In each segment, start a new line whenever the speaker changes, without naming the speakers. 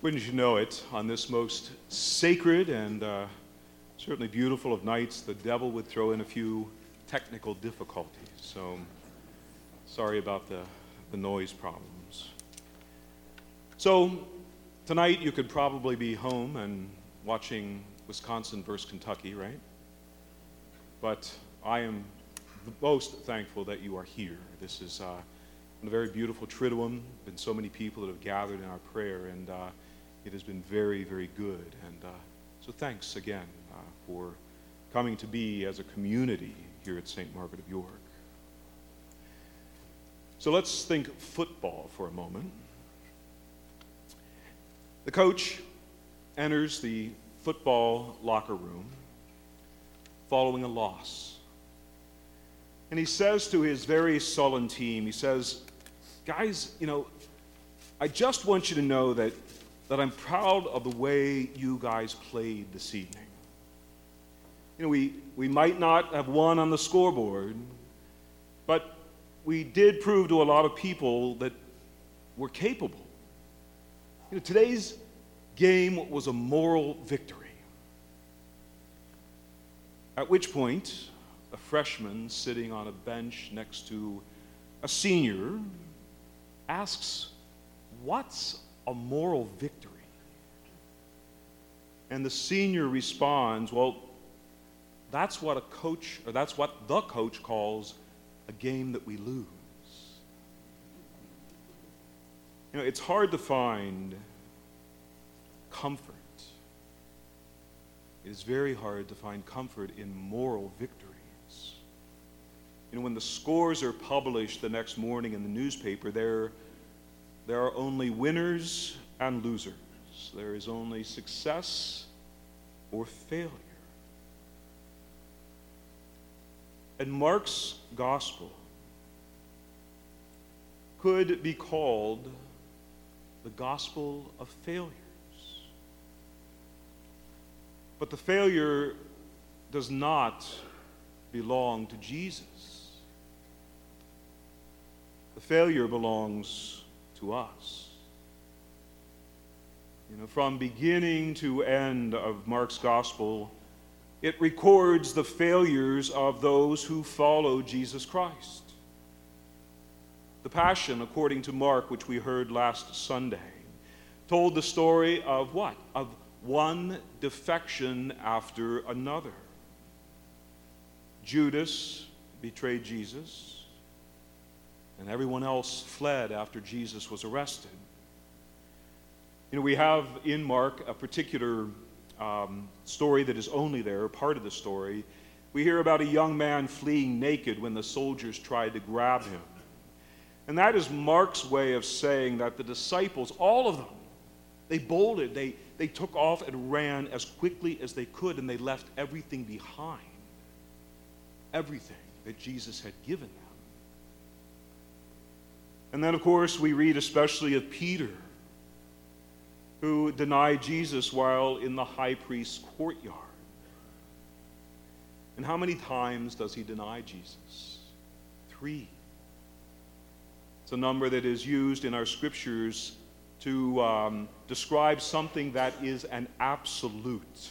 Wouldn't you know it, on this most sacred and uh, certainly beautiful of nights, the devil would throw in a few technical difficulties. So sorry about the, the noise problems. So tonight you could probably be home and watching Wisconsin versus Kentucky, right? But I am most thankful that you are here. This is uh, a very beautiful Triduum. Been so many people that have gathered in our prayer, and uh, it has been very, very good. And uh, so thanks again uh, for coming to be as a community here at St. Margaret of York. So let's think football for a moment. The coach enters the football locker room following a loss. And he says to his very sullen team, he says, Guys, you know, I just want you to know that that I'm proud of the way you guys played this evening. You know, we, we might not have won on the scoreboard, but we did prove to a lot of people that we're capable. You know, today's game was a moral victory. At which point, a freshman sitting on a bench next to a senior asks, What's a moral victory. And the senior responds, Well, that's what a coach, or that's what the coach calls a game that we lose. You know, it's hard to find comfort. It is very hard to find comfort in moral victories. You know, when the scores are published the next morning in the newspaper, they're there are only winners and losers. There is only success or failure. And Mark's gospel could be called the gospel of failures. But the failure does not belong to Jesus. The failure belongs to us. You know, from beginning to end of Mark's gospel, it records the failures of those who follow Jesus Christ. The Passion, according to Mark, which we heard last Sunday, told the story of what? Of one defection after another. Judas betrayed Jesus and everyone else fled after Jesus was arrested. You know, we have in Mark a particular um, story that is only there, part of the story. We hear about a young man fleeing naked when the soldiers tried to grab him. And that is Mark's way of saying that the disciples, all of them, they bolted, they, they took off and ran as quickly as they could, and they left everything behind. Everything that Jesus had given them. And then, of course, we read especially of Peter, who denied Jesus while in the high priest's courtyard. And how many times does he deny Jesus? Three. It's a number that is used in our scriptures to um, describe something that is an absolute.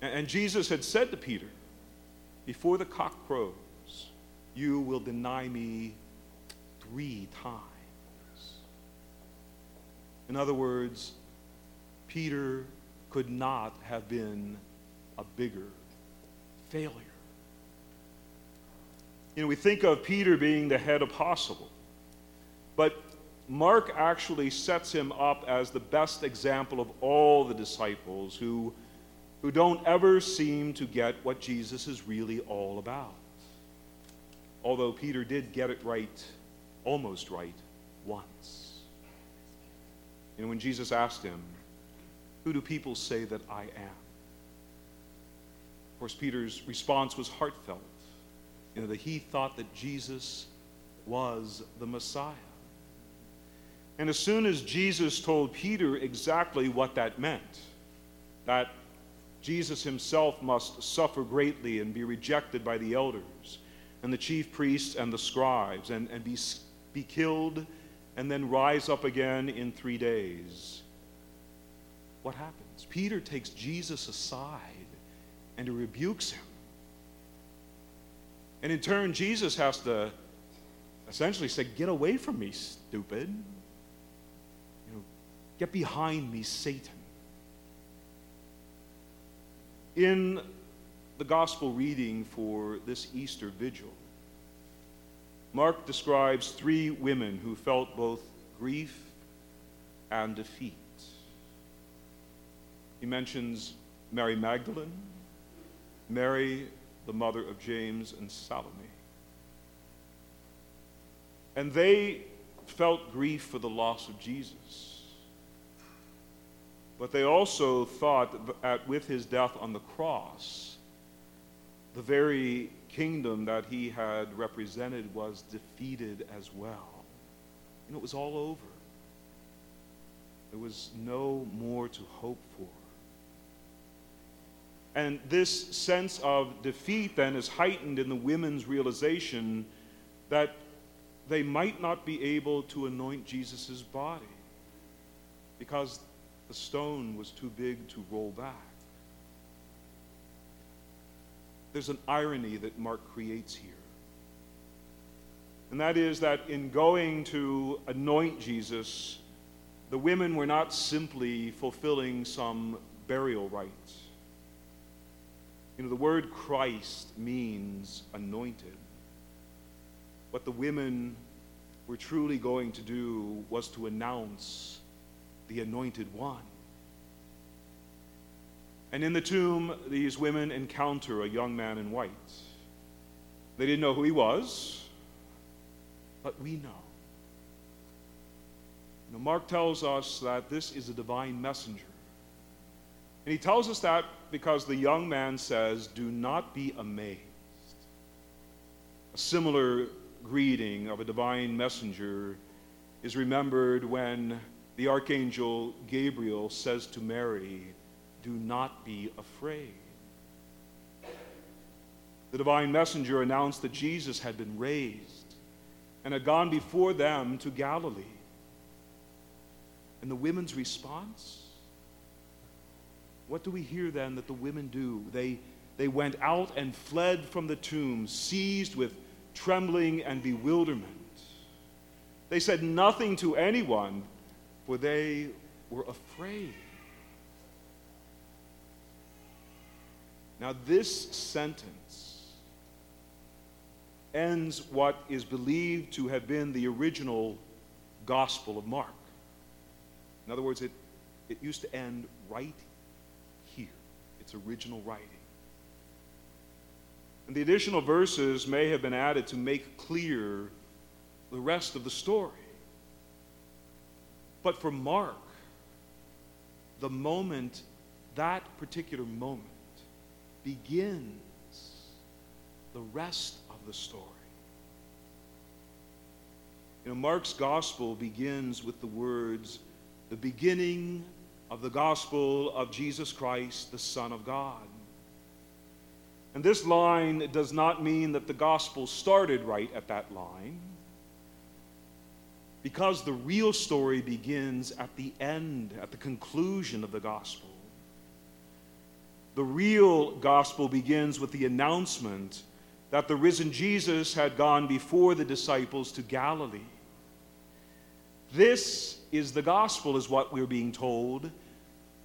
And, and Jesus had said to Peter, Before the cock crows, you will deny me three times. In other words, Peter could not have been a bigger failure. You know, we think of Peter being the head apostle, but Mark actually sets him up as the best example of all the disciples who, who don't ever seem to get what Jesus is really all about. Although Peter did get it right almost right once. Know, when Jesus asked him, Who do people say that I am? Of course, Peter's response was heartfelt. You know, that he thought that Jesus was the Messiah. And as soon as Jesus told Peter exactly what that meant, that Jesus himself must suffer greatly and be rejected by the elders and the chief priests and the scribes and, and be be killed and then rise up again in three days. What happens? Peter takes Jesus aside and rebukes him. And in turn, Jesus has to essentially say, Get away from me, stupid. You know, get behind me, Satan. In the gospel reading for this Easter vigil, Mark describes three women who felt both grief and defeat. He mentions Mary Magdalene, Mary, the mother of James, and Salome. And they felt grief for the loss of Jesus. But they also thought that with his death on the cross, the very kingdom that he had represented was defeated as well. And it was all over. There was no more to hope for. And this sense of defeat then is heightened in the women's realization that they might not be able to anoint Jesus' body because the stone was too big to roll back. There's an irony that Mark creates here. And that is that in going to anoint Jesus, the women were not simply fulfilling some burial rites. You know, the word Christ means anointed. What the women were truly going to do was to announce the anointed one. And in the tomb, these women encounter a young man in white. They didn't know who he was, but we know. Know Mark tells us that this is a divine messenger. And he tells us that because the young man says, Do not be amazed. A similar greeting of a divine messenger is remembered when the archangel Gabriel says to Mary, Do not be afraid. The divine messenger announced that Jesus had been raised and had gone before them to Galilee. And the women's response? What do we hear then that the women do? They, they went out and fled from the tomb, seized with trembling and bewilderment. They said nothing to anyone, for they were afraid. Now, this sentence ends what is believed to have been the original Gospel of Mark. In other words, it, it used to end right here, its original writing. And the additional verses may have been added to make clear the rest of the story. But for Mark, the moment, that particular moment, begins the rest of the story. You know, Mark's gospel begins with the words, the beginning of the gospel of Jesus Christ, the Son of God. And this line does not mean that the gospel started right at that line, because the real story begins at the end, at the conclusion of the gospel. The real gospel begins with the announcement that the risen Jesus had gone before the disciples to Galilee. This is the gospel, is what we're being told.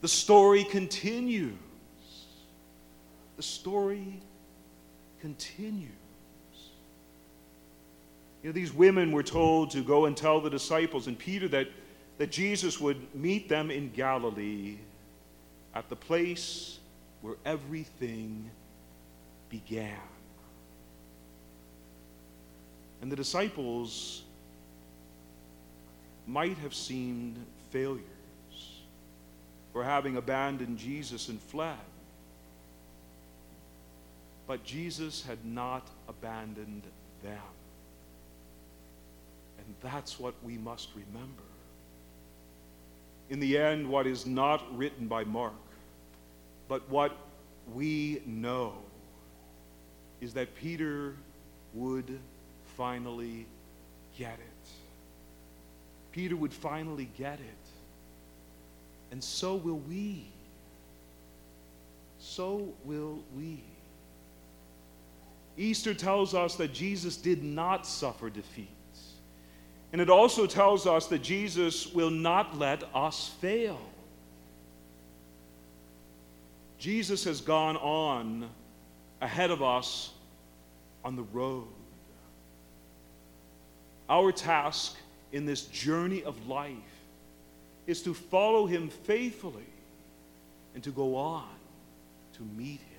The story continues. The story continues. You know, these women were told to go and tell the disciples and Peter that, that Jesus would meet them in Galilee at the place where everything began. And the disciples might have seemed failures for having abandoned Jesus and fled. But Jesus had not abandoned them. And that's what we must remember. In the end, what is not written by Mark, but what we know is that Peter would finally get it. Peter would finally get it. And so will we. So will we. Easter tells us that Jesus did not suffer defeat. And it also tells us that Jesus will not let us fail. Jesus has gone on ahead of us on the road. Our task in this journey of life is to follow him faithfully and to go on to meet him.